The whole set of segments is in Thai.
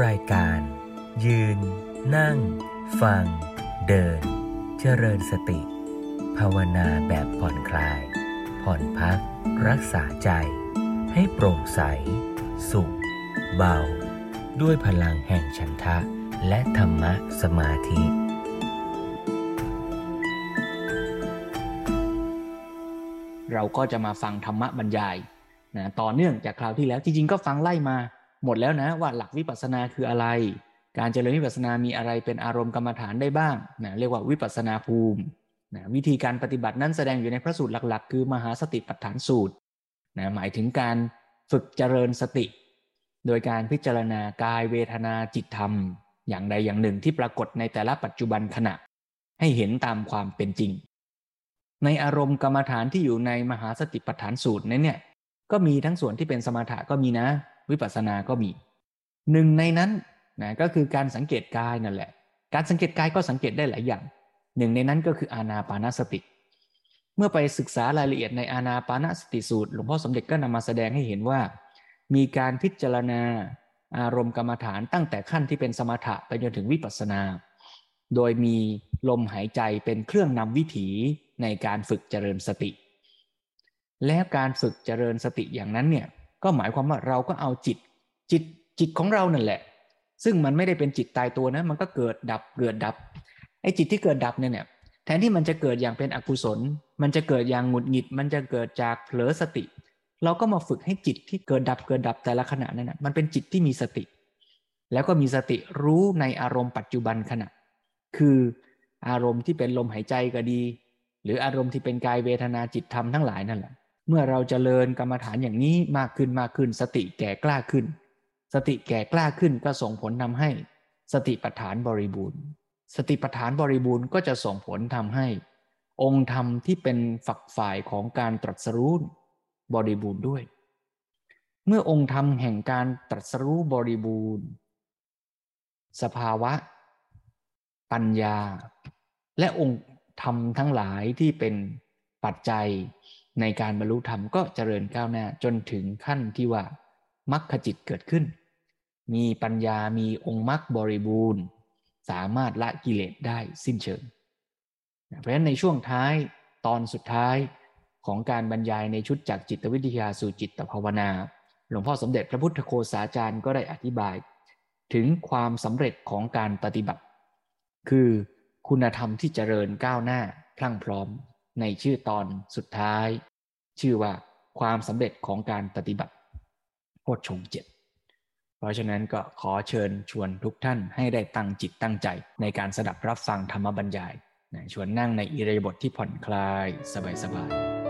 รายการ ยืน นั่ง ฟัง เดิน เจริญสติ ภาวนาแบบผ่อนคลาย ผ่อนพัก รักษาใจ ให้โปร่งใส สุข เบา ด้วยพลังแห่งฉันทะ และธรรมะสมาธิเราก็จะมาฟังธรรมะบรรยายนะต่อเนื่องจากคราวที่แล้ว จริงๆ ก็ฟังไล่มา หมดแล้วนะว่าหลักวิปัสสนาคืออะไร การเจริญวิปัสสนามีอะไรเป็นอารมณ์กรรมฐานได้บ้างนะเรียกว่าวิปัสสนาภูมินะวิธีการปฏิบัตินั้นแสดงอยู่ในพระสูตรหลักๆ คือมหาสติปัฏฐานสูตรนะหมายถึงการฝึกเจริญสติ โดยการพิจารณากายเวทนาจิตธรรม อย่างใดอย่างหนึ่งที่ปรากฏในแต่ละปัจจุบันขณะ ให้เห็นตามความเป็นจริง ในอารมณ์กรรมฐานที่อยู่ในมหาสติปัฏฐานสูตรนั้นเนี่ยก็มีทั้งส่วนที่เป็นสมถะก็มีนะ วิปัสสนาก็มีหนึ่งในนั้นนะก็คือการสังเกตกายนั่นแหละ การสังเกตกายก็สังเกตได้หลายอย่าง หนึ่งในนั้นก็คืออานาปานสติ เมื่อไปศึกษารายละเอียดในอานาปานสติสูตร หลวงพ่อสมเด็จก็นำมาแสดงให้เห็นว่า มีการพิจารณาอารมณ์กรรมฐานตั้งแต่ขั้นที่เป็นสมถะไปจนถึงวิปัสสนา โดยมีลมหายใจเป็นเครื่องนำวิถีในการฝึกเจริญสติ แล้วการฝึกเจริญสติอย่างนั้นเนี่ย ก็หมายความว่าเราก็เอาจิต จิตจิตของเรานั่นแหละ ซึ่งมันไม่ได้เป็นจิตตายตัวนะมันก็เกิดดับเกิดดับไอ้จิตที่เกิดดับเนี่ยเนี่ยแทนที่มันจะเกิดอย่างเป็นอกุศล มันจะเกิดอย่างหงุดหงิด มันจะเกิดจากเผลอสติ เราก็มาฝึกให้จิตที่เกิดดับเกิดดับแต่ละขณะนั้นนะมันเป็นจิตที่มีสติ แล้วก็มีสติรู้ในอารมณ์ปัจจุบันขณะ คืออารมณ์ที่เป็นลมหายใจก็ดี หรืออารมณ์ที่เป็นกายเวทนาจิตธรรมทั้งหลายนั่นแหละ เมื่อเราจเจริญกรรมฐานอย่างนี้มากขึ้นมากขึ้น สติแก่กล้าขึ้น สติแก่กล้าขึ้นก็ส่งผลทำให้ สติปัฏฐานบริบูรณ์ สติปัฏฐานบริบูรณ์ก็จะส่งผลทำให้ องค์ธรรมที่เป็นฝักฝ่ายของการตรัสรู้บริบูรณ์ด้วย เมื่อองค์ธรรมแห่งการตรัสรู้บริบูรณ์ สภาวะ ปัญญา และองค์ธรรมทั้งหลายที่เป็นปัจจัย ในการบรรลุธรรมก็เจริญก้าวหน้าจนถึงขั้นที่ว่ามรรคจิตเกิดขึ้น มีปัญญามีองค์มรรคบริบูรณ์ สามารถละกิเลสได้สิ้นเชิง เพราะฉะนั้นในช่วงท้ายตอนสุดท้ายของการบรรยายในชุดจากจิตวิทยาสู่จิตภาวนา หลวงพ่อสมเด็จพระพุทธโฆษาจารย์ก็ได้อธิบาย ถึงความสำเร็จของการปฏิบัติ คือคุณธรรมที่เจริญก้าวหน้าพลั่งพร้อม ในชื่อตอนสุดท้าย ชื่อว่าความสำเร็จของการปฏิบัติโพชฌงเจ็ดเพราะฉะนั้นก็ขอเชิญชวนทุกท่านให้ได้ตั้งจิตตั้งใจ ในการสดับรับฟังธรรมบรรยายชวนนั่งในอิริยาบถทที่ผ่อนคลายสบายๆ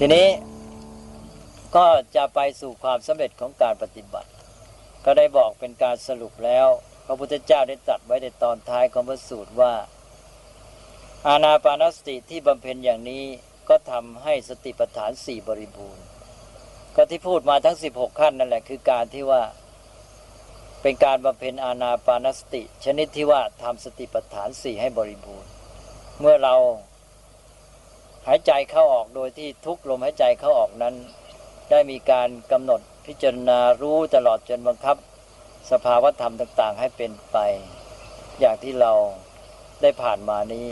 ทีนี้ก็จะไปสู่ความสำเร็จของการปฏิบัติ ก็ได้บอกเป็นการสรุปแล้ว พระพุทธเจ้าได้ตรัสไว้ในตอนท้ายของพระสูตรว่า อาณาปานสติที่บำเพ็ญอย่างนี้ก็ทำให้สติปัฏฐานสี่บริบูรณ์ ก็ที่พูดมาทั้ง 16 ขั้นนั่นแหละคือการที่ว่าเป็นการบำเพ็ญอาณาปานสติ ชนิดที่ว่าทำสติปัฏฐานสี่ให้บริบูรณ์ เมื่อเรา หายใจเข้าออกโดยที่ทุกลมหายใจเข้าออกนั้น ได้มีการกำหนดพิจารณารู้ตลอดจนบังคับ สภาวธรรมต่าง ๆ ให้เป็นไป อย่างที่เราได้ผ่านมานี้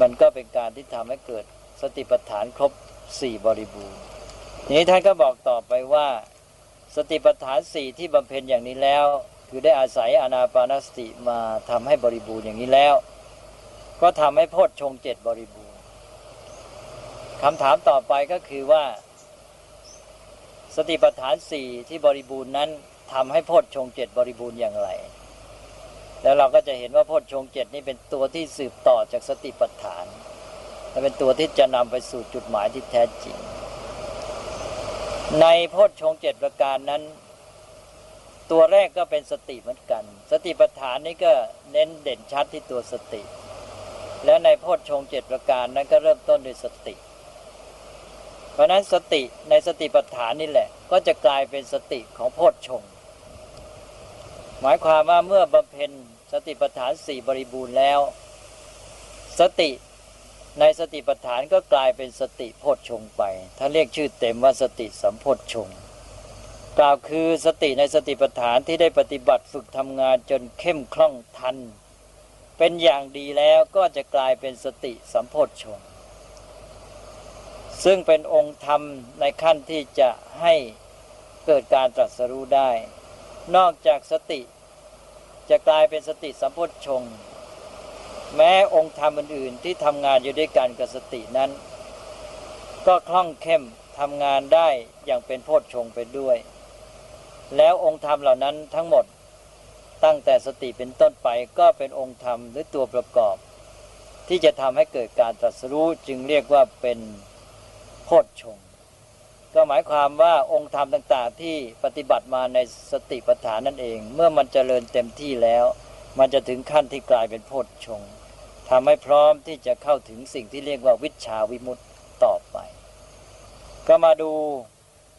มันก็เป็นการที่ทำให้เกิดสติปัฏฐานครบสี่บริบูรณ์นี้ท่านก็บอกต่อไปว่า สติปัฏฐานสี่ที่บำเพ็ญอย่างนี้แล้ว คือได้อาศัยอานาปานสติมาทำให้บริบูรณ์อย่างนี้แล้ว ก็ทำให้โพชฌงเจ็ดบริบูรณ์ คำถามต่อไปก็คือว่า สติปัฏฐานสี่ที่บริบูรณ์นั้นทำให้โพชฌงเจ็ดบริบูรณ์อย่างไร แล้วเราก็จะเห็นว่าโพชฌงเจ็ดนี่เป็นตัวที่สืบต่อจากสติปัฏฐานและเป็นตัวที่จะนำไปสู่จุดหมายที่แท้จริง ในโพชฌงเจ็ดประการนั้น ตัวแรกก็เป็นสติเหมือนกัน สติปัฏฐานนี้ก็เน้นเด่นชัดที่ตัวสติ และในโพชฌงเจ็ดประการนั้นก็เริ่มต้นด้วยสติ เพราะนั้นสติในสติปัฏฐานนี่แหละ ก็จะกลายเป็นสติของโพชฌงหมายความว่าเมื่อบำเพ็ญสติปัฏฐานสี่บริบูรณ์แล้ว สติในสติปัฏฐานก็กลายเป็นสติโพชฌงไป ถ้าเรียกชื่อเต็มว่าสติสัมโพชฌงกล่าวคือสติในสติปัฏฐานที่ได้ปฏิบัติฝึกทำงานจนเข้มคล่องทัน เป็นอย่างดีแล้วก็จะกลายเป็นสติสัมโพชฌง ซึ่งเป็นองค์ธรรมในขั้นที่จะให้เกิดการตรัสรู้ได้ นอกจากสติ จะกลายเป็นสติสัมโพชฌงแม้องค์ธรรมอื่นๆ ที่ทำงานอยู่ด้วยกันกับสตินั้น ก็คล่องเข้มทำงานได้อย่างเป็นโพชฌงไปด้วย แล้วองค์ธรรมเหล่านั้นทั้งหมดตั้งแต่สติเป็นต้นไปก็เป็นองค์ธรรมหรือตัวประกอบ ที่จะทำให้เกิดการตรัสรู้จึงเรียกว่าเป็น โพชฌงก็หมายความว่าองค์ธรรมต่างๆ ที่ปฏิบัติมาในสติปัฏฐานนั่นเอง เมื่อมันเจริญเต็มที่แล้ว มันจะถึงขั้นที่กลายเป็นโพชฌงค์ทำให้พร้อมที่จะเข้าถึงสิ่งที่เรียกว่าวิชาวิมุตต์ต่อไป ก็มาดู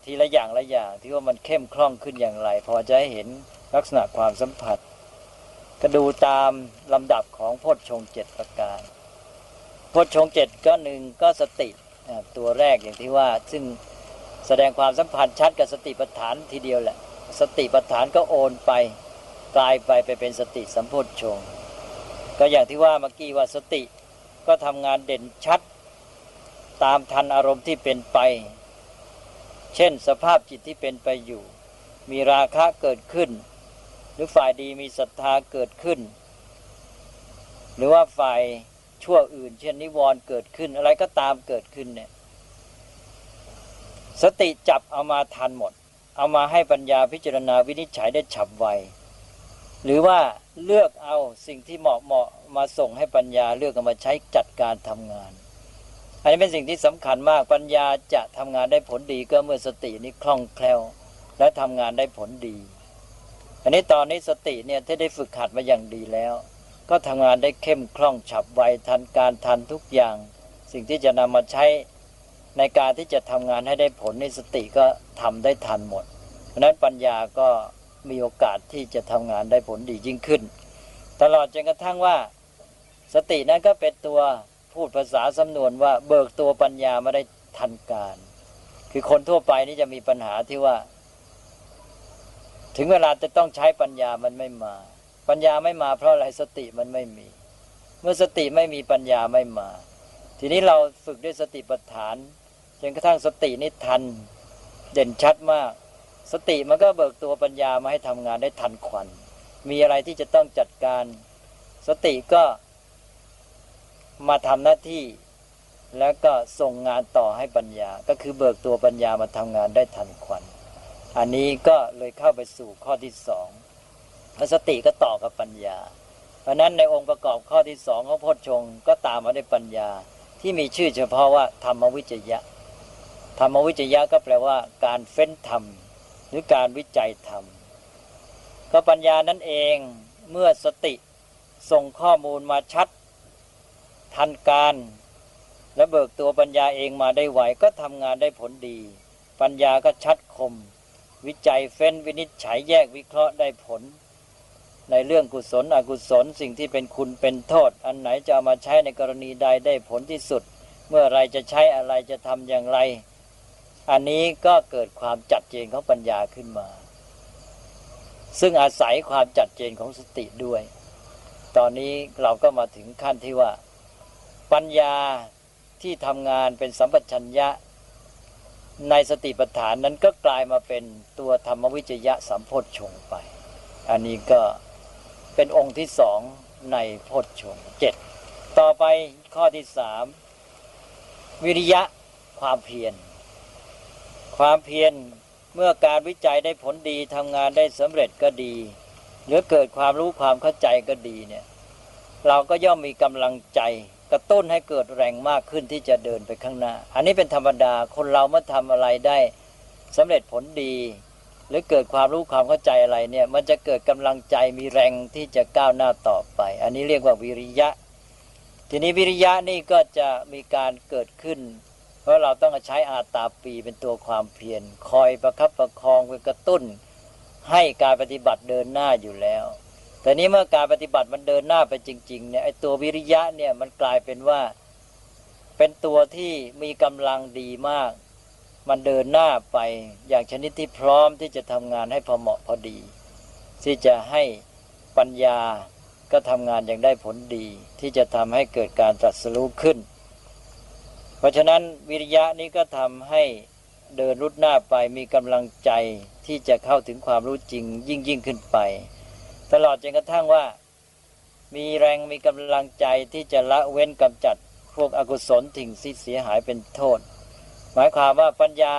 ทีละอย่างละอย่างที่ว่ามันเข้มคล่องขึ้นอย่างไร พอจะให้เห็นลักษณะความสัมผัส ก็ดูตามลำดับของโพชฌงเจ็ดประการโพชฌงเจ็ดก็หนึ่งก็สติ ตัวแรกอย่างที่ว่าซึ่งแสดงความสัมพันธ์ชัดกับสติปัฏฐานทีเดียวแหละ สติปัฏฐานก็โอนไปกลายไปไปเป็นสติสัมโพชฌงก็อย่างที่ว่าเมื่อกี้ว่าสติก็ทำงานเด่นชัด ตามทันอารมณ์ที่เป็นไป เช่นสภาพจิตที่เป็นไปอยู่ มีราคะเกิดขึ้น หรือฝ่ายดีมีศรัทธาเกิดขึ้น หรือว่าฝ่าย ชั่วอื่น เช่นนิวรณ์เกิดขึ้นอะไรก็ตามเกิดขึ้นเนี่ยสติจับเอามาทันหมด เอามาให้ปัญญาพิจารณาวินิจฉัยได้ฉับไวหรือว่าเลือกเอาสิ่งที่เหมาะเหมาะมาส่งให้ปัญญาเลือกเอามาใช้จัดการทำงาน อันนี้เป็นสิ่งที่สำคัญมากปัญญาจะทำงานได้ผลดีก็เมื่อสตินี้คล่องแคล่ว และทำงานได้ผลดี อันนี้ตอนนี้สติเนี่ยที่ได้ฝึกหัดมาอย่างดีแล้ว ก็ทำงานได้เข้มคล่องฉับไวทันการทันทุกอย่าง สิ่งที่จะนำมาใช้ในการที่จะทำงานให้ได้ผลในสติก็ทำได้ทันหมด เพราะนั้นปัญญาก็มีโอกาสที่จะทำงานได้ผลดียิ่งขึ้น ตลอดจนกระทั่งว่า สตินั้นก็เป็นตัวพูดภาษาสำนวนว่าเบิกตัวปัญญามาได้ทันการ คือคนทั่วไปนี่จะมีปัญหาที่ว่า ถึงเวลาจะต้องใช้ปัญญามันไม่มา ปัญญาไม่มาเพราะอะไรสติมันไม่มี เมื่อสติไม่มีปัญญาไม่มา ทีนี้เราฝึกด้วยสติปัฏฐานจนกระทั่งสตินี่ทันเด่นชัดมาก สติมันก็เบิกตัวปัญญามาให้ทำงานได้ทันควัน มีอะไรที่จะต้องจัดการ สติก็มาทำหน้าที่ แล้วก็ส่งงานต่อให้ปัญญา ก็คือเบิกตัวปัญญามาทำงานได้ทันควัน อันนี้ก็เลยเข้าไปสู่ข้อที่สอง สติก็ต่อกับปัญญา เพราะนั้นในองค์ประกอบข้อที่สองของพจชงก็ตามมาด้วยปัญญาที่มีชื่อเฉพาะว่าธรรมวิจยะ ธรรมวิจยะก็แปลว่า การเฟ้นธรรม หรือการวิจัยธรรม ก็ปัญญานั่นเองเมื่อสติส่งข้อมูลมาชัด ทันการ และเบิกตัวปัญญาเองมาได้ไหวก็ทำงานได้ผลดี ปัญญาก็ชัดคม วิจัยเฟ้นวินิจฉัยแยกวิเคราะห์ได้ผล ในเรื่องกุศลอกุศลสิ่งที่เป็นคุณเป็นโทษ อันไหนจะามาใช้ในกรณีใดได้ผลที่สุด เมื่อไรจะใช้อะไรจะทำอย่างไร อันนี้ก็เกิดความจัดเจนของปัญญาขึ้นมา ซึ่งอาศัยความจัดเจนของสติด้วย ตอนนี้เราก็มาถึงขั้นที่ว่า ปัญญาที่ทำงานเป็นสัมปชัญญะ ในสติปัฏฐานนั้นก็กลายมาเป็นตัวธรรมวิจยะสัมโพธชงไป อันนี้ก็ เป็นองค์ที่สองในพธชงเจ็ดต่อไปข้อที่สามวิริยะความเพียรความเพียรเมื่อการวิจัยได้ผลดีทำงานได้สำเร็จก็ดี หรือเกิดความรู้ความเข้าใจก็ดีเนี่ยเราก็ย่อมมีกำลังใจกระตุ้นให้เกิดแรงมากขึ้นที่จะเดินไปข้างหน้า อันนี้เป็นธรรมดาคนเราเมื่อทำอะไรได้สำเร็จผลดี หรือเกิดความรู้ความเข้าใจอะไรเนี่ยมันจะเกิดกำลังใจมีแรงที่จะก้าวหน้าต่อไป อันนี้เรียกว่าวิริยะ ทีนี้วิริยะนี่ก็จะมีการเกิดขึ้น เพราะเราต้องใช้อาตาปีเป็นตัวความเพียรคอยประคับประคองเป็นกระตุ้น ให้การปฏิบัติเดินหน้าอยู่แล้ว แต่นี้เมื่อการปฏิบัติมันเดินหน้าไปจริงๆเนี่ยไอตัววิริยะเนี่ยมันกลายเป็นว่าเป็นตัวที่มีกำลังดีมาก มันเดินหน้าไปอย่างชนิดที่พร้อมที่จะทำงานให้พอเหมาะพอดี ที่จะให้ปัญญาก็ทำงานอย่างได้ผลดี ที่จะทำให้เกิดการตรัสรู้ขึ้น เพราะฉะนั้นวิริยะนี้ก็ทำให้เดินรุดหน้าไปมีกำลังใจที่จะเข้าถึงความรู้จริงยิ่งยิ่งขึ้นไป ตลอดจนกระทั่งว่า มีแรงมีกำลังใจที่จะละเว้นกำจัดพวกอกุศลถิ่งที่เสียหายเป็นโทษ หมายความว่าปัญญา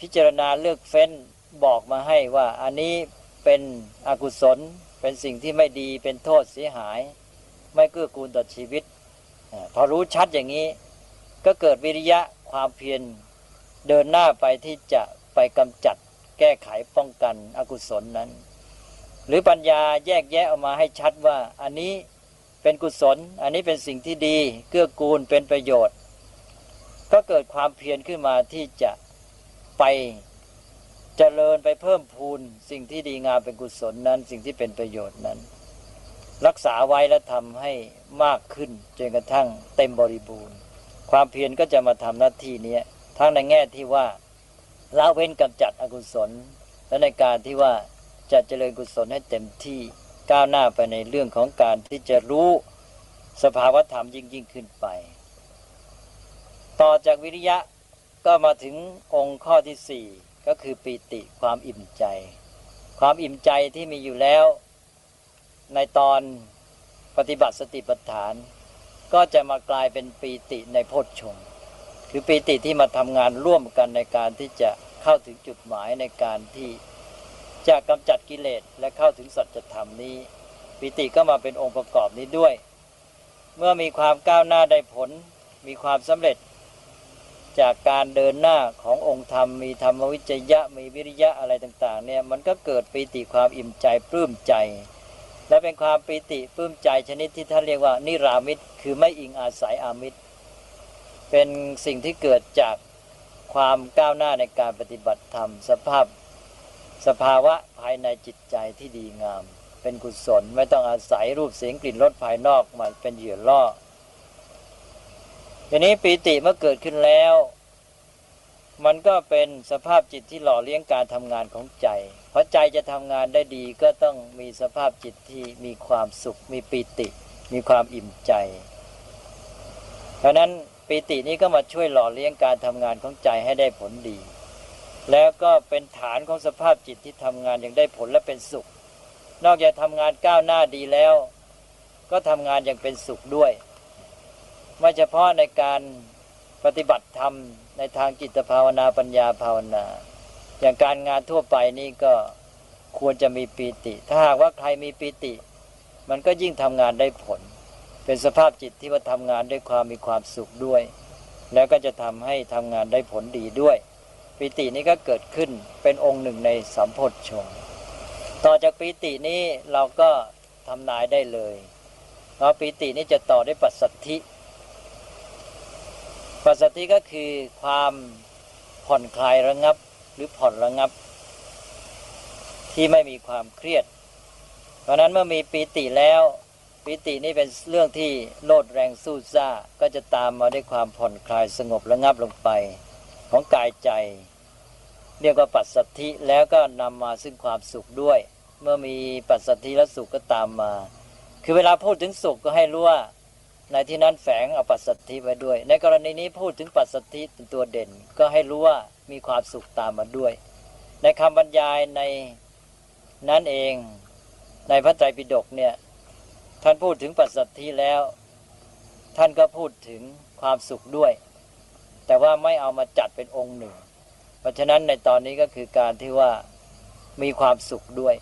พิจารณาเลือกเฟ้นบอกมาให้ว่าอันนี้เป็นอกุศลเป็นสิ่งที่ไม่ดีเป็นโทษเสียหาย ไม่เกื้อกูลต่อชีวิต พอรู้ชัดอย่างนี้ ก็เกิดวิริยะความเพียรเดินหน้าไปที่จะไปกำจัดแก้ไขป้องกันอกุศลนั้น หรือปัญญาแยกแยะออกมาให้ชัดว่าอันนี้เป็นกุศล อันนี้เป็นสิ่งที่ดี เกื้อกูลเป็นประโยชน์ ก็เกิดความเพียรขึ้นมาที่จะไปเจริญไปเพิ่มพูนสิ่งที่ดีงามเป็นกุศลนั้น สิ่งที่เป็นประโยชน์นั้น รักษาไว้และทำให้มากขึ้นจนกระทั่งเต็มบริบูรณ์ ความเพียรก็จะมาทำหน้าที่นี้ทั้งในแง่ที่ว่าละเว้นกำจัดอกุศล และในการที่ว่าจะเจริญกุศลให้เต็มที่ก้าวหน้าไปในเรื่องของการที่จะรู้สภาวธรรมยิ่งยิ่งขึ้นไป ต่อจากวิริยะก็มาถึงองค์ข้อที่สี่ก็คือปีติความอิ่มใจ ความอิ่มใจที่มีอยู่แล้ว ในตอนปฏิบัติสติปัฏฐาน ก็จะมากลายเป็นปีติในโพชฌงคือปีติที่มาทำงานร่วมกันในการที่จะเข้าถึงจุดหมายในการที่จะกำจัดกิเลสและเข้าถึงสัจธรรมนี้ปีติก็มาเป็นองค์ประกอบนี้ด้วย เมื่อมีความก้าวหน้าได้ผลมีความสำเร็จ จากการเดินหน้าขององค์ธรรม มีธรรมวิจยะมีวิริยะอะไรต่างๆเนี่ยมันก็เกิดปีติความอิ่มใจปลื้มใจ และเป็นความปีติปลื้มใจชนิดที่ท่านเรียกว่า นิรามิตคือไม่อิงอาศัยอามิตร เป็นสิ่งที่เกิดจากความก้าวหน้าในการปฏิบัติธรรม สภาพสภาวะภายในจิตใจที่ดีงาม เป็นกุศลไม่ต้องอาศัยรูปเสียงกลิ่นรสภายนอกมาเป็นเหยื่อล่อ ทีนี้ปีติเมื่อเกิดขึ้นแล้ว มันก็เป็นสภาพจิตที่หล่อเลี้ยงการทำงานของใจ เพราะใจจะทำงานได้ดีก็ต้องมีสภาพจิตที่มีความสุข มีปีติ มีความอิ่มใจ เพราะนั้นปีตินี้ก็มาช่วยหล่อเลี้ยงการทำงานของใจให้ได้ผลดี แล้วก็เป็นฐานของสภาพจิตที่ทำงานอย่างได้ผลและเป็นสุข นอกจากทำงานก้าวหน้าดีแล้ว ก็ทำงานอย่างเป็นสุขด้วย ไม่เฉพาะในการปฏิบัติธรรมในทางจิตภาวนาปัญญาภาวนา อย่างการงานทั่วไปนี่ก็ควรจะมีปีติ ถ้าหากว่าใครมีปีติ มันก็ยิ่งทำงานได้ผล เป็นสภาพจิตที่ว่าทำงานด้วยความมีความสุขด้วย แล้วก็จะทำให้ทำงานได้ผลดีด้วย ปีตินี้ก็เกิดขึ้นเป็นองค์หนึ่งในสัมพธชงต่อจากปีตินี้เราก็ทำนายได้เลยเพราะปีตินี้จะต่อได้ปัสสัทธิ ปัสสติก็คือความผ่อนคลายระงับหรือผ่อนระงับ ที่ไม่มีความเครียด เพราะนั้นเมื่อมีปีติแล้วปีตินี่เป็นเรื่องที่โลดแรงสู้ซ่าก็จะตามมาด้วยความผ่อนคลายสงบระงับลงไป ของกายใจ เรียกว่าปัสสัทธิแล้วก็นำมาซึ่งความสุขด้วย เมื่อมีปัสสัทธิและสุขก็ตามมา คือเวลาพูดถึงสุขก็ให้รู้ว่า ในที่นั้นแฝงเอาปัสสัทธิไว้ด้วย ในกรณีนี้พูดถึงปัสสัทธิเป็นตัวเด่น ก็ให้รู้ว่ามีความสุขตามมาด้วย ในคำบรรยายในนั้นเอง ในพระไตรปิฎกเนี่ยท่านพูดถึงปัสสัทธิแล้ว ท่านก็พูดถึงความสุขด้วย แต่ว่าไม่เอามาจัดเป็นองค์หนึ่ง เพราะฉะนั้นในตอนนี้ก็คือการที่ว่ามีความสุขด้วย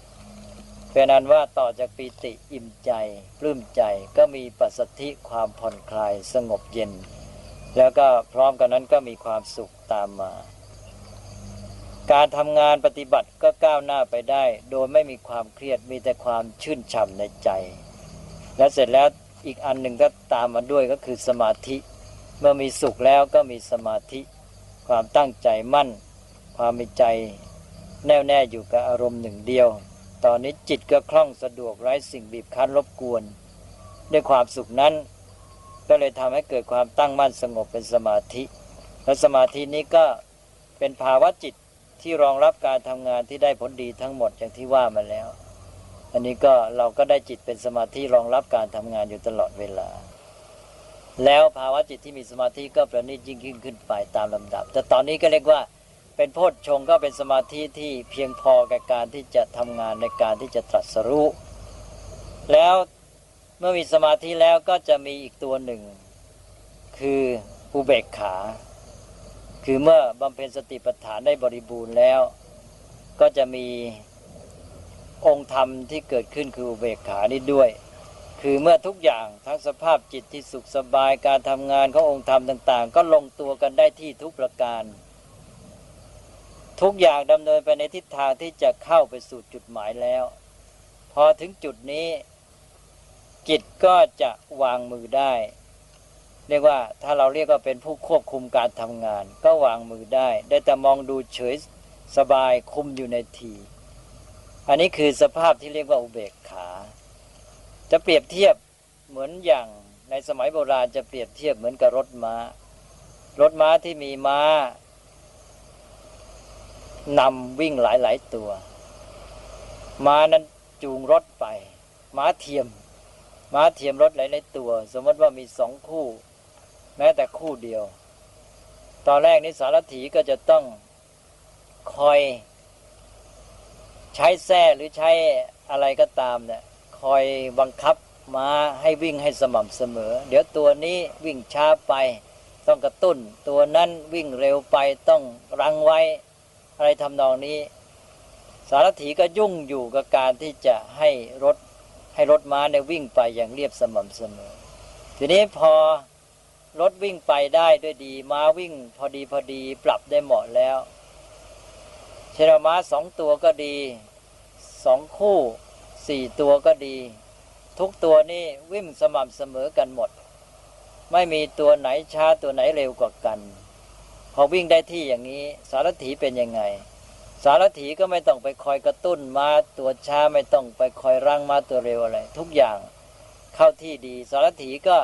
เป็นนั้นว่าต่อจากปีติอิ่มใจปลื้มใจก็มีปัสสธิความผ่อนคลายสงบเย็น แล้วก็พร้อมกันนั้นก็มีความสุขตามมา การทำงานปฏิบัติก็ก้าวหน้าไปได้ โดยไม่มีความเครียดมีแต่ความชื่นฉ่ำในใจ และเสร็จแล้วอีกอันหนึ่งก็ตามมาด้วยก็คือสมาธิ เมื่อมีสุขแล้วก็มีสมาธิ ความตั้งใจมั่น ความมีใจ แน่วแน่อยู่กับอารมณ์หนึ่งเดียว ตอนนี้จิตก็คล่องสะดวกไร้สิ่งบีบคั้นรบกวน ด้วยความสุขนั้น ก็เลยทำให้เกิดความตั้งมั่นสงบเป็นสมาธิ และสมาธินี้ก็เป็นภาวะจิตที่รองรับการทำงานที่ได้ผลดีทั้งหมดอย่างที่ว่ามาแล้ว อันนี้ก็เราก็ได้จิตเป็นสมาธิรองรับการทำงานอยู่ตลอดเวลา แล้วภาวะจิตที่มีสมาธิก็ประณีตยิ่งยิ่งขึ้นไปตามลำดับ แต่ตอนนี้ก็เรียกว่า เป็นโพชฌงก็เป็นสมาธิที่เพียงพอแก่การที่จะทำงานในการที่จะตรัสรู้ แล้วเมื่อมีสมาธิแล้วก็จะมีอีกตัวหนึ่ง คืออุเบกขา คือเมื่อบำเพ็ญสติปัฏฐานได้บริบูรณ์แล้ว ก็จะมีองค์ธรรมที่เกิดขึ้นคืออุเบกขานี้ด้วย คือเมื่อทุกอย่างทั้งสภาพจิตที่สุขสบายการทำงานขององค์ธรรมต่าง ๆ ก็ลงตัวกันได้ที่ทุกประการ ทุกอย่างดำเนินไปในทิศทางที่จะเข้าไปสู่จุดหมายแล้ว พอถึงจุดนี้ จิตก็จะวางมือได้ เรียกว่าถ้าเราเรียกว่าเป็นผู้ควบคุมการทำงาน ก็วางมือได้ ได้แต่มองดูเฉยสบายคุมอยู่ในที อันนี้คือสภาพที่เรียกว่าอุเบกขา จะเปรียบเทียบเหมือนอย่างในสมัยโบราณจะเปรียบเทียบเหมือนกับรถม้า รถม้าที่มีม้า นำวิ่งหลายๆตัว ม้านั้นจูงรถไป ม้าเทียม ม้าเทียมรถหลายๆตัว สมมติว่ามีสองคู่ แม้แต่คู่เดียว ตอนแรกนี้สารถีก็จะต้องคอย ใช้แส้หรือใช้อะไรก็ตามเนี่ยคอยบังคับม้าให้วิ่งให้สม่ำเสมอ เดี๋ยวตัวนี้วิ่งช้าไป ต้องกระตุ้น ตัวนั้นวิ่งเร็วไปต้องรังไว้ อะไรทำนองนี้ สารถีก็ยุ่งอยู่กับการที่จะให้รถให้รถม้าเนี่ยวิ่งไปอย่างเรียบสม่ำเสมอ ทีนี้พอรถวิ่งไปได้ด้วยดี ม้าวิ่งพอดีพอดีปรับได้เหมาะแล้ว เชนม้าสองตัวก็ดีสองคู่สี่ตัวก็ดี ทุกตัวนี่วิ่งสม่ำเสมอกันหมด ไม่มีตัวไหนช้าตัวไหนเร็วกว่ากัน อวิ่งได้ที่อย่างนี้ สารถีเป็นยังไง สารถีก็ไม่ต้องไปคอยกระตุ้นมาตัวช้าไม่ต้องไปคอยรั้งมาตัวเร็วอะไร ทุกอย่างเข้าที่ดี สารถีก็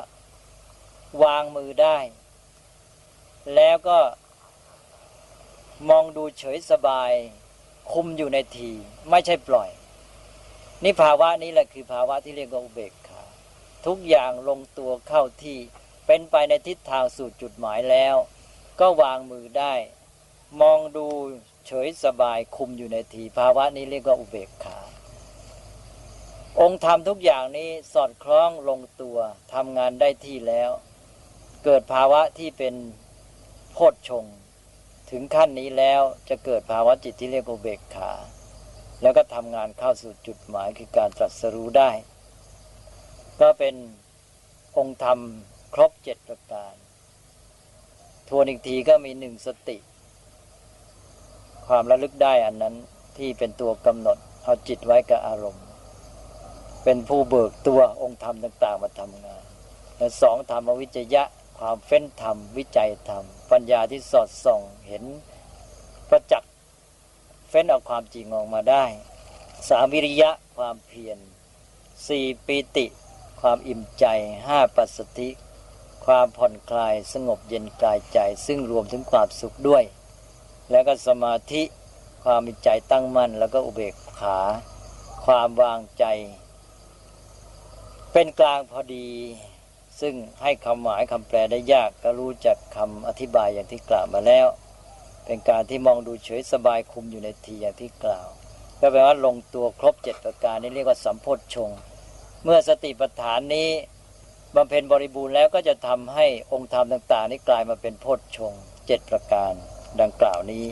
วางมือได้ แล้วก็มองดูเฉยสบาย คุมอยู่ในที ไม่ใช่ปล่อย นี่ภาวะนี้แหละคือภาวะที่เรียกว่าอุเบกขาทุกอย่างลงตัวเข้าที่ เป็นไปในทิศทางสู่จุดหมายแล้ว ก็วางมือได้ มองดูเฉยสบายคุมอยู่ในทีภาวะนี้เรียกว่าอุเบกขา องค์ธรรมทุกอย่างนี้สอดคล้องลงตัวทำงานได้ที่แล้ว เกิดภาวะที่เป็นโพชฌงถึงขั้นนี้แล้วจะเกิดภาวะจิตที่เรียกว่าเบกขา แล้วก็ทำงานเข้าสู่จุดหมายคือการตรัสรู้ได้ ก็เป็นองค์ธรรมครบเจ็ดประการ ทวนอีกทีก็มีหนึ่งสติ ความระลึกได้อันนั้นที่เป็นตัวกำหนด เอาจิตไว้กับอารมณ์ เป็นผู้เบิกตัวองค์ธรรมต่าง ๆ มาทำงาน และสองธรรมวิจยะความเฟ้นธรรม วิจัยธรรม ปัญญาที่สอดส่องเห็นประจักษ์เฟ้นเอาความจริงออกมาได้ สามวิริยะความเพียรสี่ปีติ ความอิ่มใจห้าปัสสติ ความผ่อนคลายสงบเย็นกายใจ ซึ่งรวมถึงความสุขด้วย แล้วก็สมาธิความมีใจตั้งมั่น แล้วก็อุเบกขา ความวางใจ เป็นกลางพอดี ซึ่งให้คำหมายคำแปลได้ยากก็รู้จักคำอธิบายอย่างที่กล่าวมาแล้ว เป็นการที่มองดูเฉยสบายคุมอยู่ในทีอย่างที่กล่าว ก็แปลว่าลงตัวครบเจ็ดประการนี้เรียกว่าสัมโพชงเมื่อสติปัฏฐานนี้ บำเพ็ญบริบูรณ์แล้วก็จะทำให้องค์ธรรมต่าง ๆ นี้กลายมาเป็นโพธชงเจ็ดประการดังกล่าวนี้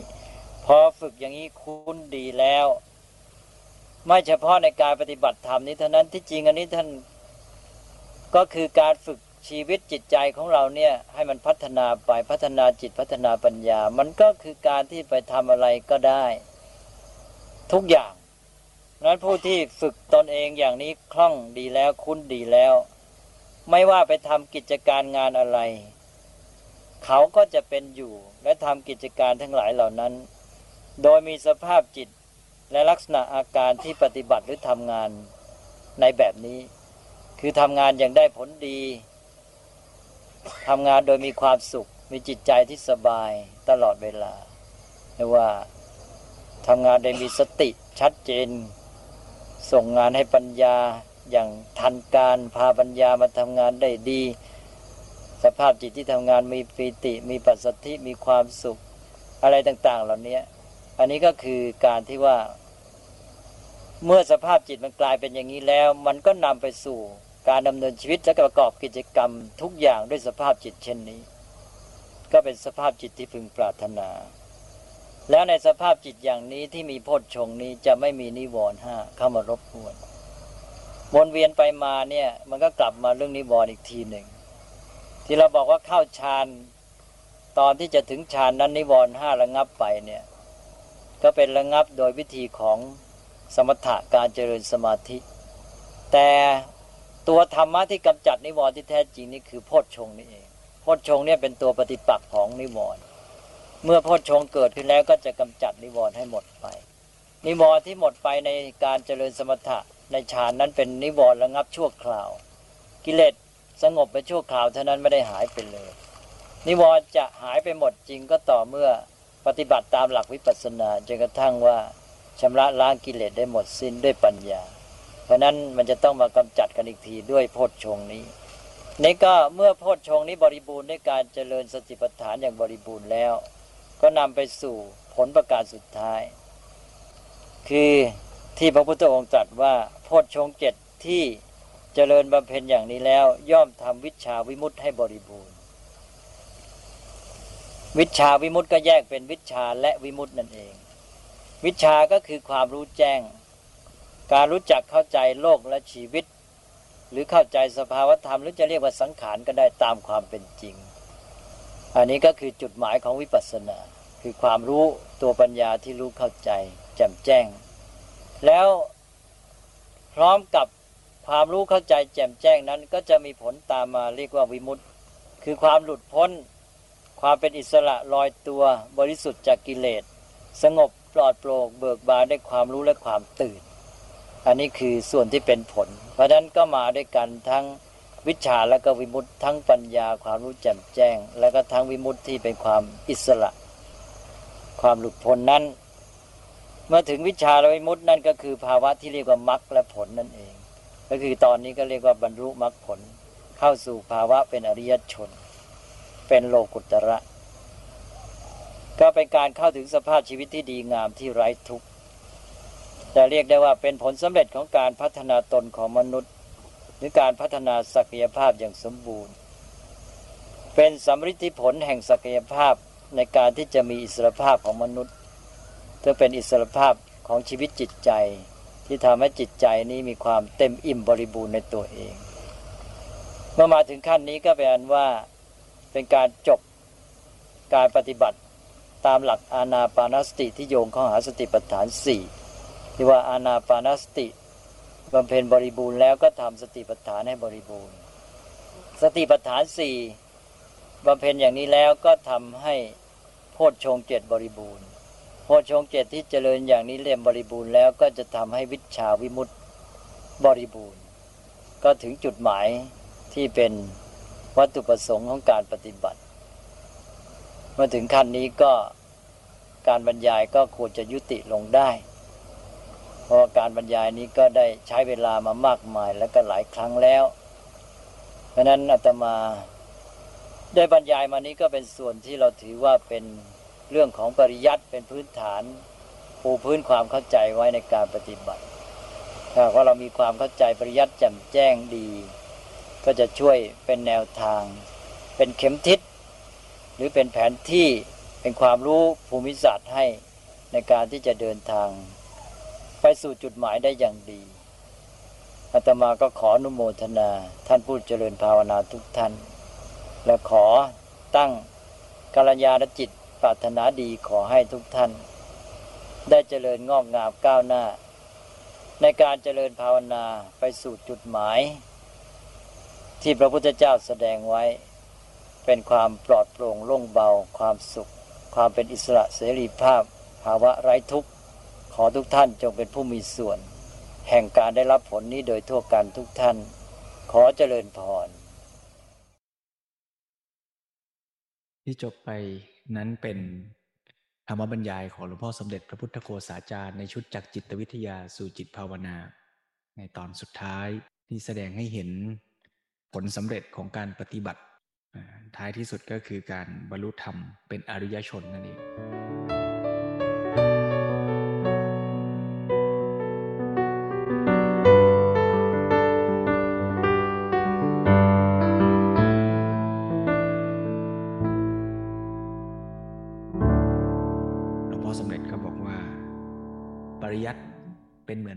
พอฝึกอย่างนี้คุ้นดีแล้ว ไม่เฉพาะในการปฏิบัติธรรมนี้เท่านั้นที่จริงอันนี้ท่านก็คือการฝึกชีวิตจิตใจของเราเนี่ยให้มันพัฒนาไปพัฒนาจิตพัฒนาปัญญา มันก็คือการที่ไปทำอะไรก็ได้ ทุกอย่างนั้นผู้ที่ฝึกตนเองอย่างนี้คล่องดีแล้วคุ้นดีแล้ว ไม่ว่าไปทำกิจการงานอะไร เขาก็จะเป็นอยู่และทำกิจการทั้งหลายเหล่านั้น โดยมีสภาพจิตและลักษณะอาการที่ปฏิบัติหรือทำงานในแบบนี้ คือทำงานอย่างได้ผลดีทำงานโดยมีความสุข มีจิตใจที่สบายตลอดเวลาเรียกว่าทำงานโดยมีสติชัดเจน ส่งงานให้ปัญญา อย่างทันการพาปัญญามาทำงานได้ดี สภาพจิตที่ทำงานมีปีติมีปัสสธิมีความสุขอะไรต่าง ๆ เหล่านี้อันนี้ก็คือการที่ว่า เมื่อสภาพจิตมันกลายเป็นอย่างนี้แล้ว มันก็นำไปสู่การดำเนินชีวิตและประกอบกิจกรรมทุกอย่างด้วยสภาพจิตเช่นนี้ ก็เป็นสภาพจิตที่พึงปรารถนา แล้วในสภาพจิตอย่างนี้ที่มีโพชฌงนี้จะไม่มีนิวรณ์ห้าเข้ามารบกวน วนเวียนไปมาเนี่ย มันก็กลับมาเรื่องนิวรณ์อีกทีหนึ่ง ที่เราบอกว่าเข้าฌานตอนที่จะถึงฌานนั้นนิวรณ์ห้าระงับไปเนี่ย ก็เป็นระงับโดยวิธีของสมถะการเจริญสมาธิ แต่ตัวธรรมะที่กำจัดนิวรณ์ที่แท้จริงนี่คือโพชฌงนี่เองโพชฌงเนี่ยเป็นตัวปฏิปักษ์ของนิวรณ์เมื่อโพชฌงเกิดขึ้นแล้วก็จะกำจัดนิวรณ์ให้หมดไป นิวรณ์ที่หมดไปในการเจริญสมถะ ในฌานนั้นเป็นนิวรณ์ระงับชั่วคราว กิเลสสงบไปชั่วคราวเท่านั้นไม่ได้หายไปเลย นิวรณ์จะหายไปหมดจริงก็ต่อเมื่อปฏิบัติตามหลักวิปัสสนาจนกระทั่งว่าชำระล้างกิเลสได้หมดสิ้นด้วยปัญญา เพราะนั้นมันจะต้องมากำจัดกันอีกทีด้วยโพชฌงนี้นี่ก็เมื่อโพชฌงนี้บริบูรณ์ด้วยการเจริญสติปัฏฐานอย่างบริบูรณ์แล้ว ก็นำไปสู่ผลประการสุดท้าย คือ ที่พระพุทธองค์ตรัสว่าโพชฌงเจ็ดที่เจริญบำเพ็ญอย่างนี้แล้ว ย่อมทำวิชาวิมุตให้บริบูรณ์ วิชาวิมุตก็แยกเป็นวิชาและวิมุตนั่นเอง วิชาก็คือความรู้แจ้ง การรู้จักเข้าใจโลกและชีวิต หรือเข้าใจสภาวธรรมหรือจะเรียกว่าสังขารก็ได้ตามความเป็นจริง อันนี้ก็คือจุดหมายของวิปัสสนา คือความรู้ตัวปัญญาที่รู้เข้าใจแจ่มแจ้ง แล้วพร้อมกับความรู้เข้าใจแจ่มแจ้งนั้น ก็จะมีผลตามมาเรียกว่าวิมุตต์คือความหลุดพ้น ความเป็นอิสระลอยตัวบริสุทธิ์จากกิเลส สงบปลอดโปร่งเบิกบานด้วยความรู้และความตื่น อันนี้คือส่วนที่เป็นผล เพราะฉะนั้นก็มาด้วยกันทั้งวิชาและก็วิมุตต์ทั้งปัญญาความรู้แจ่มแจ้ง และก็ทั้งวิมุตต์ที่เป็นความอิสระ ความหลุดพ้นนั้น เมื่อถึงวิชาและวิมุตนั่นก็คือภาวะที่เรียกว่ามรรคและผลนั่นเอง ก็คือตอนนี้ก็เรียกว่าบรรลุมรรคผล เข้าสู่ภาวะเป็นอริยชน เป็นโลกุตระ ก็เป็นการเข้าถึงสภาพชีวิตที่ดีงามที่ไร้ทุกข์แต่เรียกได้ว่าเป็นผลสำเร็จของการพัฒนาตนของมนุษย์ หรือการพัฒนาศักยภาพอย่างสมบูรณ์ เป็นสำริผลแห่งศักยภาพในการที่จะมีอิสรภาพของมนุษย์ เพื่อเป็นอิสรภาพของชีวิตจิตใจ ที่ทำให้จิตใจนี้มีความเต็มอิ่มบริบูรณ์ในตัวเอง เมื่อมาถึงขั้นนี้ก็เป็นอันว่าเป็นการจบการปฏิบัติตามหลักอาณาปานสติที่โยงข้าหาสติปัฏฐานสี่ที่ว่าอาณาปานสติบำเพ็ญบริบูรณ์แล้วก็ทำสติปัฏฐานให้บริบูรณ์ สติปัฏฐานสี่บำเพ็ญอย่างนี้แล้วก็ทำให้โพชฌงเจ็ดบริบูรณ์ โพชงเจ็ดที่เจริญอย่างนี้เรียมบริบูรณ์แล้วก็จะทำให้วิชาวิมุตติบริบูรณ์ ก็ถึงจุดหมายที่เป็นวัตถุประสงค์ของการปฏิบัติ เมื่อถึงขั้นนี้ก็การบรรยายก็ควรจะยุติลงได้ เพราะการบรรยายนี้ก็ได้ใช้เวลามามากมายและก็หลายครั้งแล้ว เพราะนั้นอาตมาได้บรรยายมานี้ก็เป็นส่วนที่เราถือว่าเป็น เรื่องของปริยัติเป็นพื้นฐานปูพื้นความเข้าใจไว้ในการปฏิบัติ ถ้าว่าเรามีความเข้าใจปริยัติแจ่มแจ้งดี ก็จะช่วยเป็นแนวทาง เป็นเข็มทิศ หรือเป็นแผนที่เป็นความรู้ภูมิศาสตร์ให้ในการที่จะเดินทาง ไปสู่จุดหมายได้อย่างดีอาตมาก็ขออนุโมทนา ท่านผู้เจริญภาวนาทุกท่าน และขอตั้งกัลยาณจิต ปรารถนาดีขอให้ทุกท่าน ได้เจริญงอกงามก้าวหน้า ในการเจริญภาวนาไปสู่จุดหมาย ที่พระพุทธเจ้าแสดงไว้ เป็นความปลอดโปร่งโล่งเบา ความสุข ความเป็นอิสระเสรีภาพภภาวะไร้ทุกข์ ขอทุกท่านจงเป็นผู้มีส่วน แห่งการได้รับผลนี้โดยทั่วกันทุกท่าน ขอเจริญพรที่จบไป นั้นเป็นธรรมบรรยายของหลวงพ่อสมเด็จพระพุทธโฆษาจารย์ในชุดจากจิตวิทยาสู่จิตภาวนา ในตอนสุดท้ายที่แสดงให้เห็นผลสำเร็จของการปฏิบัติ ท้ายที่สุดก็คือการบรรลุธรรมเป็นอริยชนนั่นเอง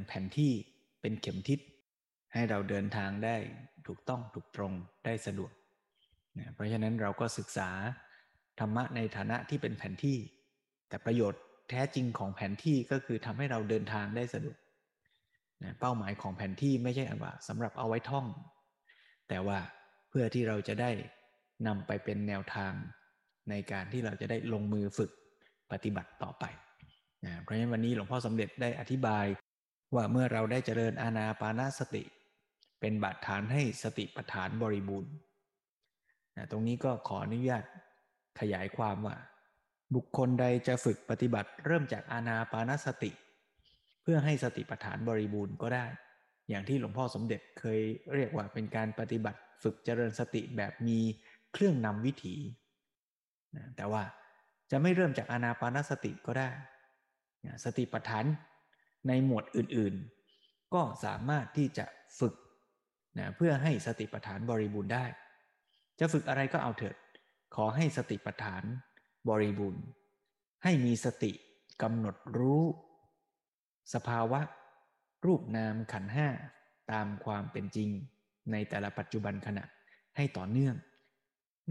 แผนที่เป็นเข็มทิศ ให้เราเดินทางได้ถูกต้องถูกตรงได้สะดวกนะเพราะฉะนั้นเราก็ศึกษาธรรมะในฐานะที่เป็นแผนที่ แต่ประโยชน์แท้จริงของแผนที่ก็คือทำให้เราเดินทางได้สะดวกนะเป้าหมายของแผนที่ไม่ใช่ว่าสำหรับเอาไว้ท่อง แต่ว่าเพื่อที่เราจะได้นำไปเป็นแนวทางในการที่เราจะได้ลงมือฝึกปฏิบัติต่อไปนะเพราะฉะนั้นวันนี้หลวงพ่อสมเด็จได้อธิบาย ว่าเมื่อเราได้เจริญอาณาปานาสติ เป็นบาดฐานให้สติปัฏฐานบริบูรณ์นะตรงนี้ก็ขออนุญาตขยายความว่า บุคคลใดจะฝึกปฏิบัติเริ่มจากอาณาปานาสติ เพื่อให้สติปัฏฐานบริบูรณ์ก็ได้ อย่างที่หลวงพ่อสมเด็จเคยเรียกว่าเป็นการปฏิบัติฝึกเจริญสติแบบมีเครื่องนำวิถีนะแต่ว่าจะไม่เริ่มจากอานาปานสติก็ได้ สติปัฏฐาน ในหมวดอื่นๆ ก็สามารถที่จะฝึกนะเพื่อให้สติปัฏฐานบริบูรณ์ได้ จะฝึกอะไรก็เอาเถิด ขอให้สติปัฏฐานบริบูรณ์ ให้มีสติกำหนดรู้ สภาวะ รูปนามขันห้าตามความเป็นจริง ในแต่ละปัจจุบันขณะให้ต่อเนื่อง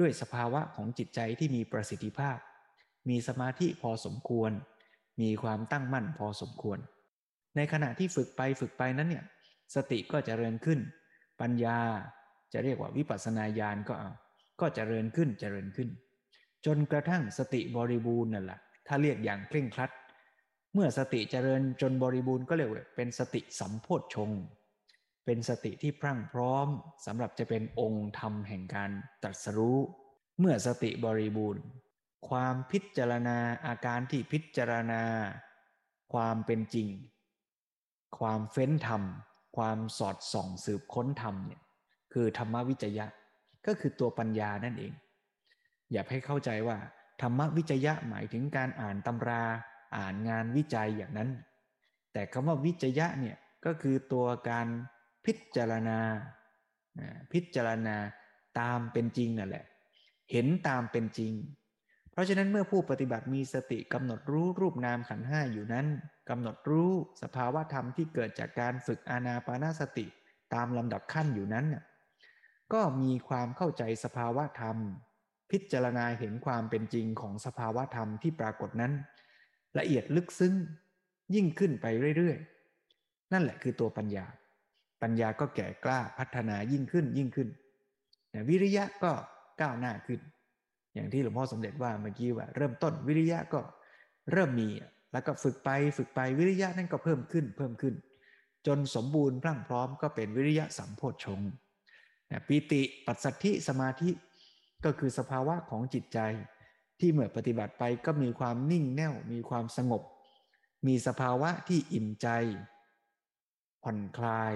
ด้วยสภาวะของจิตใจที่มีประสิทธิภาพ มีสมาธิพอสมควร มีความตั้งมั่นพอสมควร ในขณะที่ฝึกไปฝึกไปนั้นเนี่ยสติก็จเจริญขึ้น ปัญญาจะเรียกว่าวิปัสสนาญาณก็เอาก็จเจริญขึ้นจเจริญขึ้น จนกระทั่งสติบริบูรณ์นั่นแหละถ้าเรียกอย่างเคร่งครัด เมื่อสติเจริญจนบริบูรณ์ก็เรียกว่าเป็นสติสัมโพธชงเป็นสติที่พรั่งพร้อมสำหรับจะเป็นองค์ธรรมแห่งการตรัสรู้ เมื่อสติบริบูรณ์ ความพิจารณาอาการที่พิจารณา ความเป็นจริง ความเฟ้นธรรม ความสอดส่องสืบค้นธรรมเนี่ยคือธรรมวิจยะ ก็คือตัวปัญญานั่นเอง อย่าให้เข้าใจว่า ธรรมวิจยะหมายถึงการอ่านตำราอ่านงานวิจัยอย่างนั้น แต่คำว่าวิจยะเนี่ยก็คือตัวการพิจารณา พิจารณาตามเป็นจริงนั่นแหละ เห็นตามเป็นจริง เพราะฉะนั้นเมื่อผู้ปฏิบัติมีสติกำหนดรู้รูปนามขันห้าอยู่นั้นกำหนดรู้สภาวะธรรมที่เกิดจากการฝึกอานาปานาสติ ตามลำดับขั้นอยู่นั้นก็มีความเข้าใจสภาวะธรรม พิจารณาเห็นความเป็นจริงของสภาวะธรรมที่ปรากฏนั้น ละเอียดลึกซึ้งยิ่งขึ้นไปเรื่อยๆ นั่นแหละคือตัวปัญญา ปัญญาก็แก่กล้าพัฒนายิ่งขึ้นยิ่งขึ้น วิริยะก็ก้าวหน้าขึ้น อย่างที่หลวงพ่อสมเด็จว่าเมื่อกี้ว่า เริ่มต้นวิริยะก็เริ่มมีแล้วก็ฝึกไปฝึกไปวิริยะนั่นก็เพิ่มขึ้นเพิ่มขึ้น จนสมบูรณ์พรั่งพร้อมก็เป็นวิริยะสัมโพชฌงปีติปัสสัทธิสมาธิก็คือสภาวะของจิตใจ ที่เมื่อปฏิบัติไปก็มีความนิ่งแน่วมีความสงบ มีสภาวะที่อิ่มใจ ผ่อนคลาย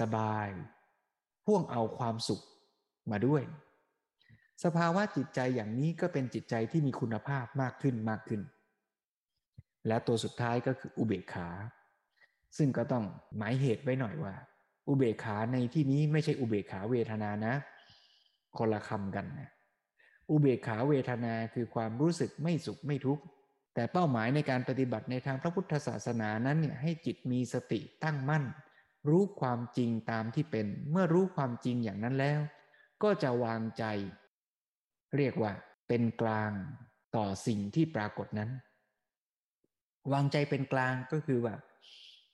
สบาย พ่วงเอาความสุขมาด้วย สภาวะจิตใจอย่างนี้ก็เป็นจิตใจที่มีคุณภาพมากขึ้นมากขึ้น และตัวสุดท้ายก็คืออุเบกขา ซึ่งก็ต้องหมายเหตุไว้หน่อยว่า อุเบกขาในที่นี้ไม่ใช่อุเบกขาเวทนานะ คนละคำกันนะอุเบกขาเวทนาคือความรู้สึกไม่สุขไม่ทุกข์แต่เป้าหมายในการปฏิบัติในทางพระพุทธศาสนานั้นเนี่ยให้จิตมีสติตั้งมั่น รู้ความจริงตามที่เป็น เมื่อรู้ความจริงอย่างนั้นแล้ว ก็จะวางใจ เรียกว่าเป็นกลางต่อสิ่งที่ปรากฏนั้น วางใจเป็นกลางก็คือว่า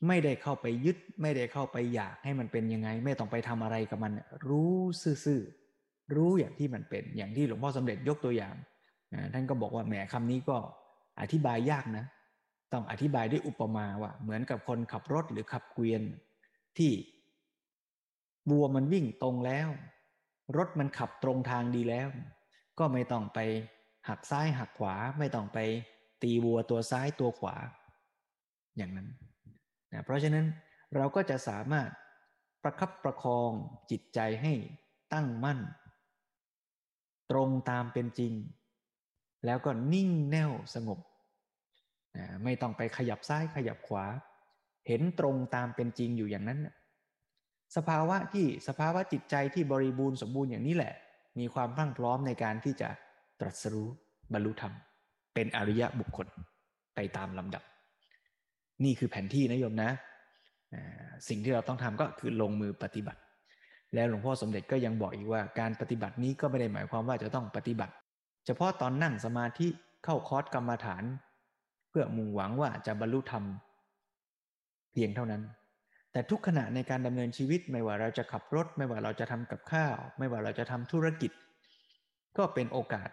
ไม่ได้เข้าไปยึด ไม่ได้เข้าไปอยากให้มันเป็นยังไง ไม่ต้องไปทำอะไรกับมัน รู้ซื่อๆรู้อย่างที่มันเป็น อย่างที่หลวงพ่อสำเร็จยกตัวอย่างท่านก็บอกว่าแหมคำนี้ก็อธิบายยากนะ ต้องอธิบายด้วยอุปมาว่าเหมือนกับคนขับรถหรือขับเกวียนที่บัวมันวิ่งตรงแล้ว รถมันขับตรงทางดีแล้ว ก็ไม่ต้องไปหักซ้ายหักขวาไม่ต้องไปตีวัวตัวซ้ายตัวขวา อย่างนั้นนะเพราะฉะนั้นเราก็จะสามารถประคับประคองจิตใจให้ตั้งมั่น ตรงตามเป็นจริง แล้วก็นิ่งแน่วสงบนะไม่ต้องไปขยับซ้ายขยับขวา เห็นตรงตามเป็นจริงอยู่อย่างนั้น สภาวะที่สภาวะจิตใจที่บริบูรณ์สมบูรณ์อย่างนี้แหละ มีความพรั่งพร้อมในการที่จะตรัสรู้บรรลุธรรม เป็นอริยะบุคคลไปตามลำดับ นี่คือแผนที่นะโยมนะ สิ่งที่เราต้องทำก็คือลงมือปฏิบัติ แล้วหลวงพ่อสมเด็จก็ยังบอกอีกว่าการปฏิบัตินี้ก็ไม่ได้หมายความว่าจะต้องปฏิบัติ เฉพาะตอนนั่งสมาธิเข้าคอร์สกรรมฐาน เพื่อมุ่งหวังว่าจะบรรลุธรรม เพียงเท่านั้น แต่ทุกขณะในการดำเนินชีวิต ไม่ว่าเราจะขับรถ ไม่ว่าเราจะทำกับข้าว ไม่ว่าเราจะทำธุรกิจ ก็เป็นโอกาส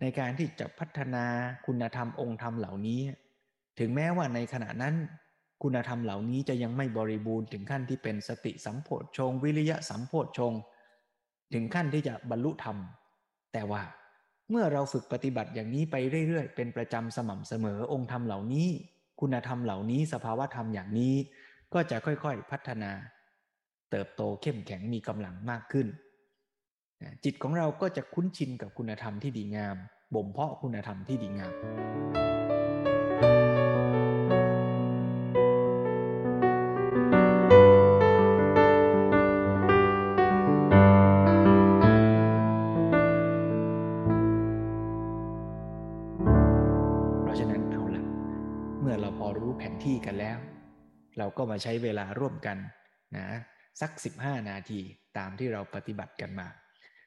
ในการที่จะพัฒนาคุณธรรมองค์ธรรมเหล่านี้ ถึงแม้ว่าในขณะนั้น คุณธรรมเหล่านี้จะยังไม่บริบูรณ์ถึงขั้นที่เป็นสติสัมโพชฌงวิริยะสัมโพชฌงถึงขั้นที่จะบรรลุธรรม แต่ว่าเมื่อเราฝึกปฏิบัติอย่างนี้ไปเรื่อยๆ เป็นประจำสม่ำเสมอองค์ธรรมเหล่านี้ คุณธรรมเหล่านี้สภาวะธรรมอย่างนี้ ก็จะค่อยๆพัฒนา เติบโตเข้มแข็งมีกำลังมากขึ้น จิตของเราก็จะคุ้นชินกับคุณธรรมที่ดีงามบ่มเพาะคุณธรรมที่ดีงาม ก็มาใช้เวลาร่วมกันนะสัก 15 นาทีตามที่เราปฏิบัติกันมา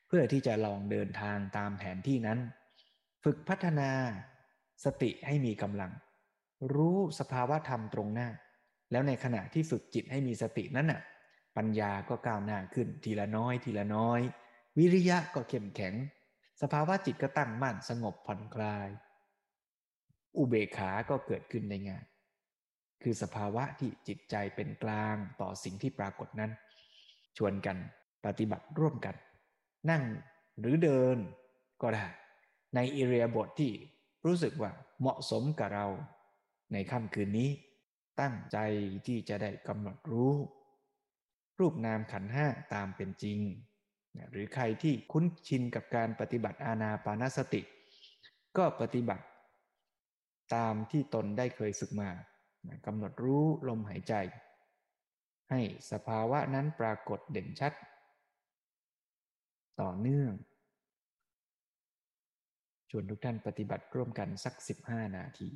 เพื่อที่จะลองเดินทางตามแผนที่นั้น ฝึกพัฒนาสติให้มีกำลัง รู้สภาวะธรรมตรงหน้า แล้วในขณะที่ฝึกจิตให้มีสตินั้นน่ะปัญญาก็ก้าวหน้าขึ้นทีละน้อย ทีละน้อย วิริยะก็เข้มแข็ง สภาวะจิตก็ตั้งมั่นสงบผ่อนคลาย อุเบกขาก็เกิดขึ้นในงาน คือสภาวะที่จิตใจเป็นกลางต่อสิ่งที่ปรากฏนั้น ชวนกันปฏิบัติร่วมกัน นั่งหรือเดินก็ได้ ในอิเรียบทที่รู้สึกว่าเหมาะสมกับเรา ในค่ำคืนนี้ ตั้งใจที่จะได้กำหนดรู้ รูปนามขันห้าตามเป็นจริง หรือใครที่คุ้นชินกับการปฏิบัติอาณาปานสติ ก็ปฏิบัติ ตามที่ตนได้เคยฝึกมา กำหนดรู้ลมหายใจ ให้สภาวะนั้นปรากฏเด่นชัด ต่อเนื่อง ชวนทุกท่านปฏิบัติร่วมกันสัก 15 นาที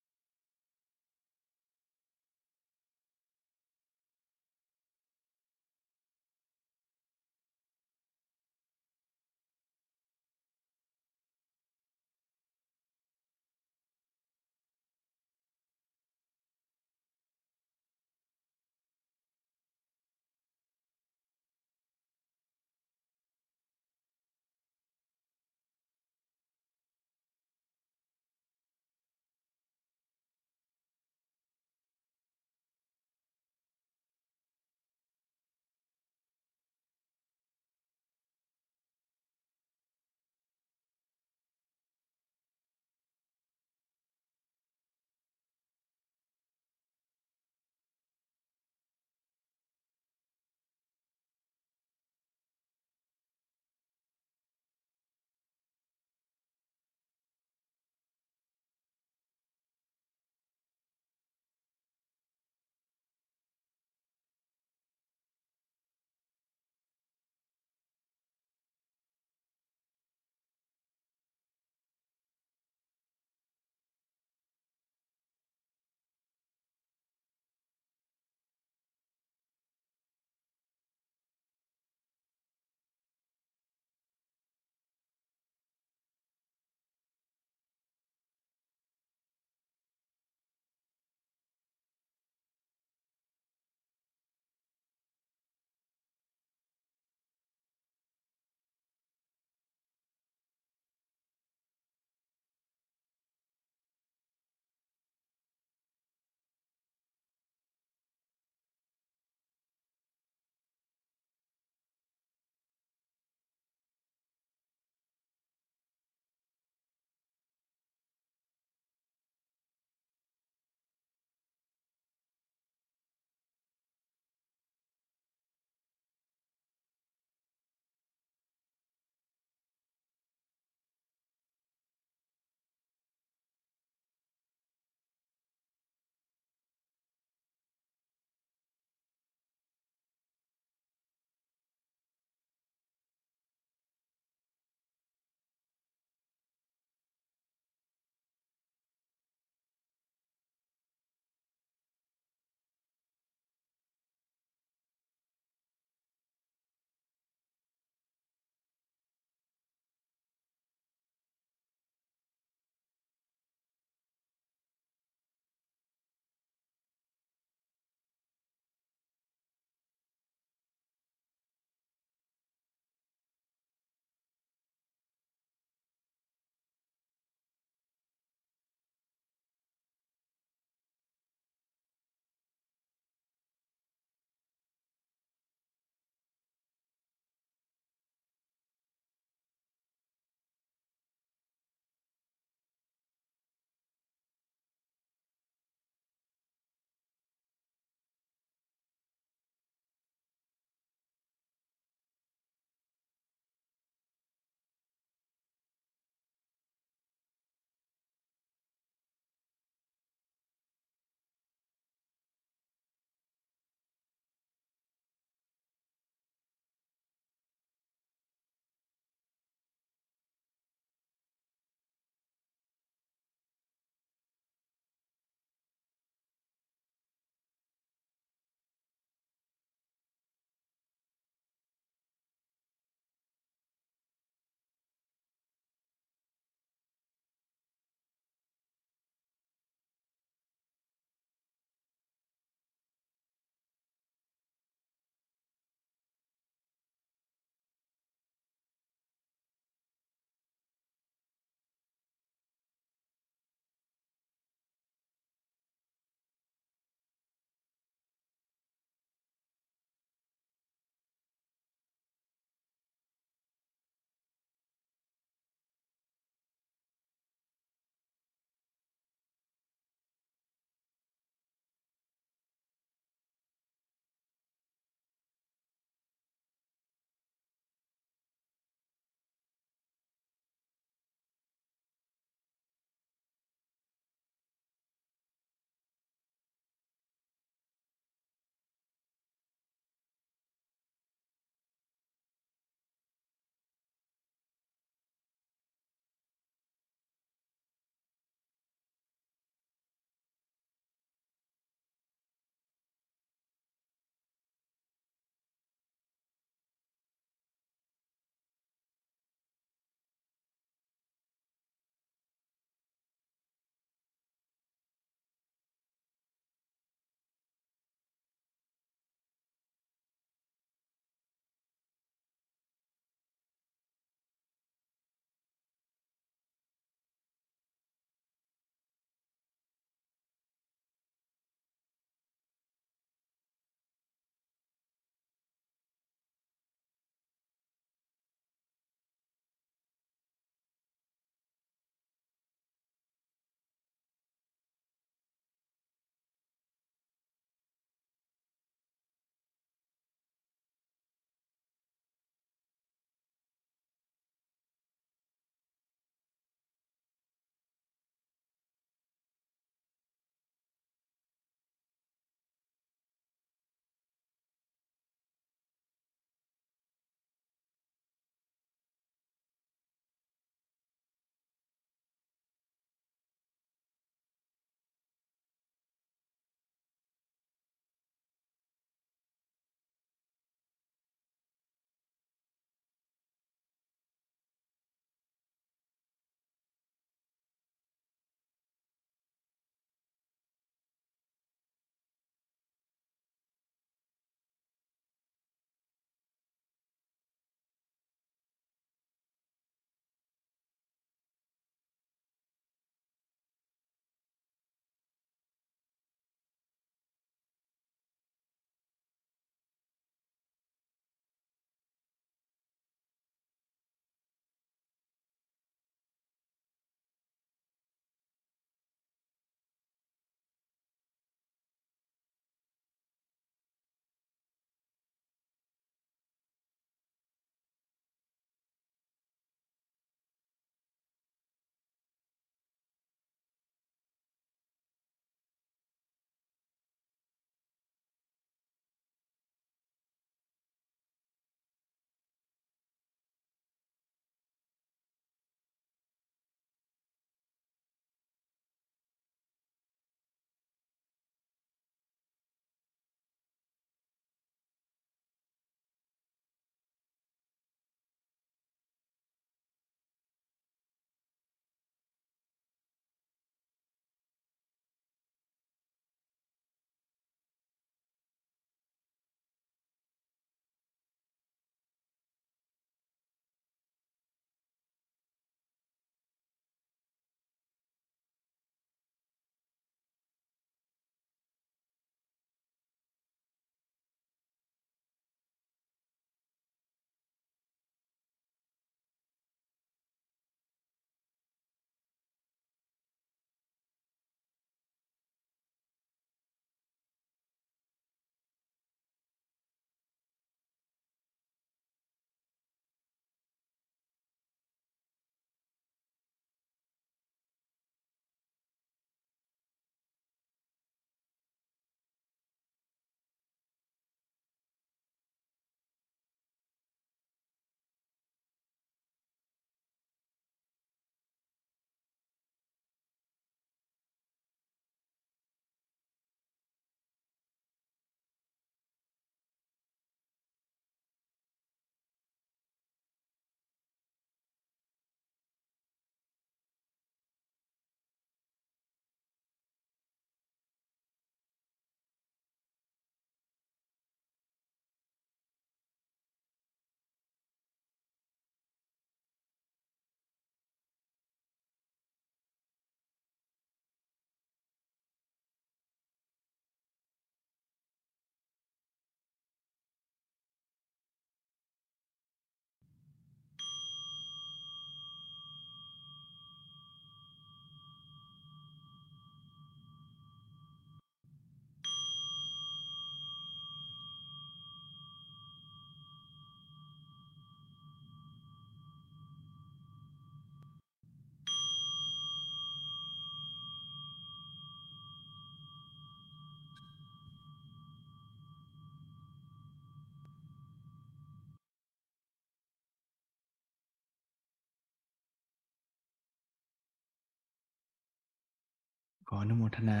ขออนุโมทนา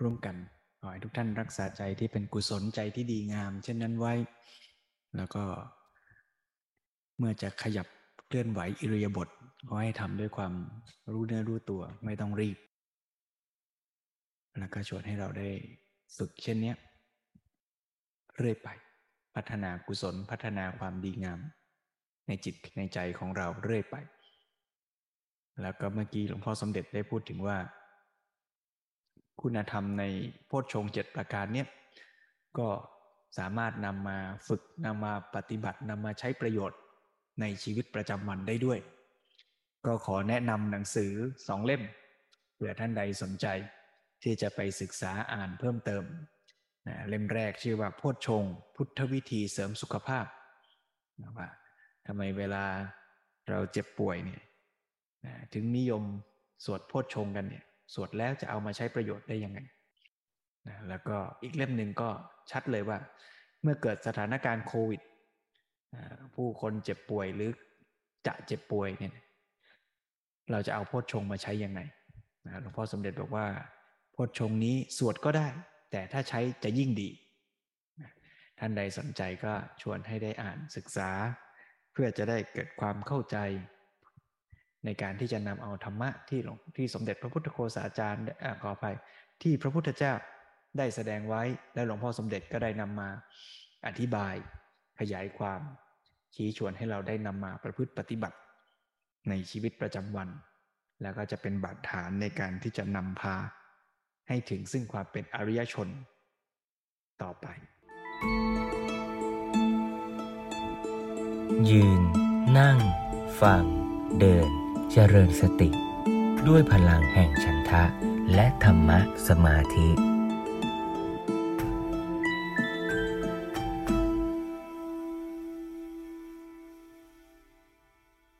ร่วมกัน ขอให้ทุกท่านรักษาใจที่เป็นกุศลใจที่ดีงาม เช่นนั้นไว้ แล้วก็ เมื่อจะขยับเคลื่อนไหวอิริยาบถขอให้ทำด้วยความรู้เนื้อรู้ตัวไม่ต้องรีบ แล้วก็ชวนให้เราได้ฝึกเช่นนี้เรื่อยไป พัฒนากุศลพัฒนาความดีงาม ในจิตในใจของเราเรื่อยไป แล้วก็เมื่อกี้หลวงพ่อสมเด็จได้พูดถึงว่า คุณธรรมในโพชฌงเจ็ดประการเนี้ยก็สามารถนำมาฝึกนำมาปฏิบัตินำมาใช้ประโยชน์ในชีวิตประจำวันได้ด้วย ก็ขอแนะนำหนังสือสองเล่มเผื่อท่านใดสนใจ ที่จะไปศึกษาอ่านเพิ่มเติมนะเล่มแรกชื่อว่าโพชฌงพุทธวิธีเสริมสุขภาพนะว่าทำไมเวลาเราเจ็บป่วยเนี่ยนะถึงนิยมสวดโพชฌงกันเนี่ย สวดแล้วจะเอามาใช้ประโยชน์ได้ยังไงนะแล้วก็อีกเล่มหนึ่งก็ชัดเลยว่า เมื่อเกิดสถานการณ์โควิด ผู้คนเจ็บป่วยหรือจะเจ็บป่วยเนี่ยเราจะเอาโพชฌงมาใช้ยังไงหลวงพ่อสมเด็จบอกว่าโพชฌงนี้สวดก็ได้ แต่ถ้าใช้จะยิ่งดี ท่านใดสนใจก็ชวนให้ได้อ่านศึกษา เพื่อจะได้เกิดความเข้าใจ ในการที่จะนำเอาธรรมะที่หลวงที่สมเด็จพระพุทธโฆษาจารย์ขออภัยที่พระพุทธเจ้าได้แสดงไว้และหลวงพ่อสมเด็จก็ได้นำมาอธิบายขยายความชี้ชวนให้เราได้นำมาประพฤติปฏิบัติ ในชีวิตประจำวัน แล้วก็จะเป็นบาดฐานในการที่จะนำพา ให้ถึงซึ่งความเป็นอริยชน ต่อไป ยืน นั่ง ฟัง เดิน เจริญสติ ด้วยพลังแห่งฉันทะ และธรรมะสมาธิ